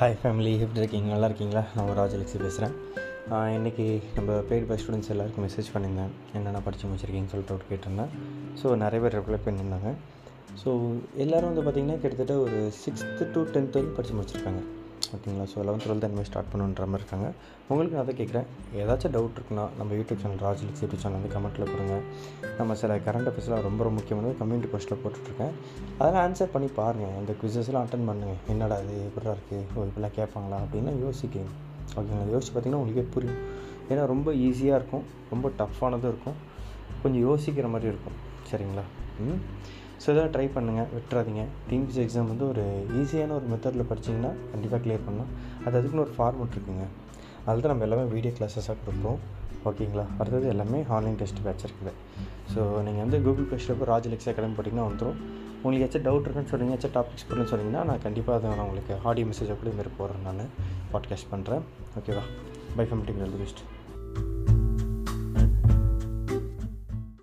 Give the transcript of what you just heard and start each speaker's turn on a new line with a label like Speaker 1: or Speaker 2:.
Speaker 1: Hi family எப்படி இருக்கீங்க? நல்லா இருக்கீங்களா? நான் ஒரு ராஜலக்ஷி பேசுகிறேன். இன்றைக்கி நம்ம பெய்ட் பை ஸ்டூடெண்ட்ஸ் எல்லாருக்கும் மெசேஜ் பண்ணியிருந்தேன். என்னென்ன படித்து முடிச்சிருக்கீங்கன்னு சொல்லிட்டு ஒரு கேட்டிருந்தேன். ஸோ நிறைய பேர் ரிப்ளை பண்ணியிருந்தாங்க. ஸோ எல்லோரும் வந்து பார்த்திங்கன்னா கிட்டத்தட்ட ஒரு சிக்ஸ்த்து டு டென்த் வரைக்கும் படித்து முடிச்சிருக்காங்க. ஓகேங்களா? ஸோ லெவன்த் டுவெல்த் அந்த மாதிரி ஸ்டார்ட் பண்ணுன்ற மாதிரி இருக்காங்க. உங்களுக்கு நான் அதை கேட்குறேன். ஏதாச்சும் டவுட் இருக்குன்னா நம்ம YouTube channel Rajalakshmi YouTube channel வந்து கமெண்ட்டில் கொடுங்க. நம்ம சில கரண்ட் அஃபேர்ஸ்லாம் ரொம்ப ரொம்ப முக்கியமானது கம்யூனிட்டி போஸ்ட்டில் போட்டுட்ருக்கேன். அதெல்லாம் ஆன்சர் பண்ணி பாருங்கள் அந்த குவிசஸ்லாம் அட்டன் பண்ணுங்கள் என்னடா அது எப்படா இருக்குது ஓ இப்படிலாம் கேட்பாங்களா? அப்படின்னு யோசிக்கிங்க ஓகேங்களா? யோசிச்சு பார்த்தீங்கன்னா உங்களுக்கே புரியும். ஏன்னா ரொம்ப ஈஸியாக இருக்கும். ரொம்ப டஃப்பானதும் இருக்கும். கொஞ்சம் யோசிக்கிற மாதிரி இருக்கும். சரிங்களா? ம்? ஸோ இதெல்லாம் ட்ரை பண்ணுங்கள் விட்டுறாதீங்க. டிஎன்பிசி எக்ஸாம் வந்து ஒரு ஈஸியான ஒரு மெத்தடில் படிச்சிங்கன்னா கண்டிப்பாக கிளியர் பண்ணலாம். அது அதுக்குன்னு ஒரு ஃபார்மெட் இருக்குங்க. அதில் தான் நம்ம எல்லாமே வீடியோ கிளாஸஸாக கொடுப்போம். ஓகேங்களா? அடுத்தது எல்லாமே ஆன்லைன் டெஸ்ட் பேட்ச் இருக்குது. ஸோ நீங்கள் வந்து Google Play Store Rajalakshmi academy போட்டிங்கன்னா வந்துடும் உங்களுக்கு ஏதாச்சும் டவுட் இருக்குன்னு சொன்னீங்க ஏதாச்சும் டாபிக்ஸ் பண்ணுன்னு சொன்னீங்கன்னா நான் கண்டிப்பாக அதை நான் உங்களுக்கு ஆடியோ மெசேஜை கூட மாரி போடுறேன் நான். பாட்காஸ்ட் பண்ணுறேன் ஓகேவா பை ஃபேம் வெல் பெஸ்ட்